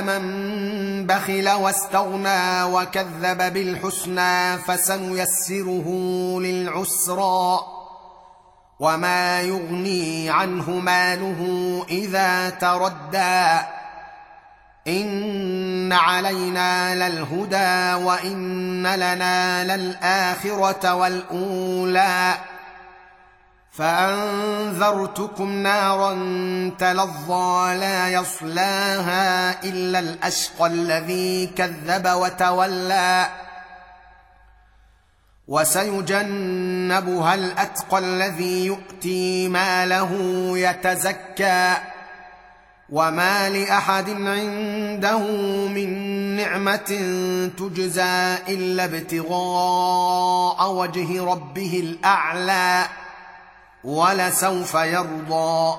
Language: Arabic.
من بخل واستغنى وكذب بالحسنى فسنيسره للعسرى وما يغني عنه ماله إذا تردى إن علينا للهدى وإن لنا للآخرة والأولى فأنذرتكم نارا تلظى لا يصلاها إلا الأشقى الذي كذب وتولى وسيجنبها الأتقى الذي يؤتي ماله يتزكى وما لأحد عنده من نعمة تجزى إلا ابتغاء وجه ربه الأعلى ولسوف يرضى.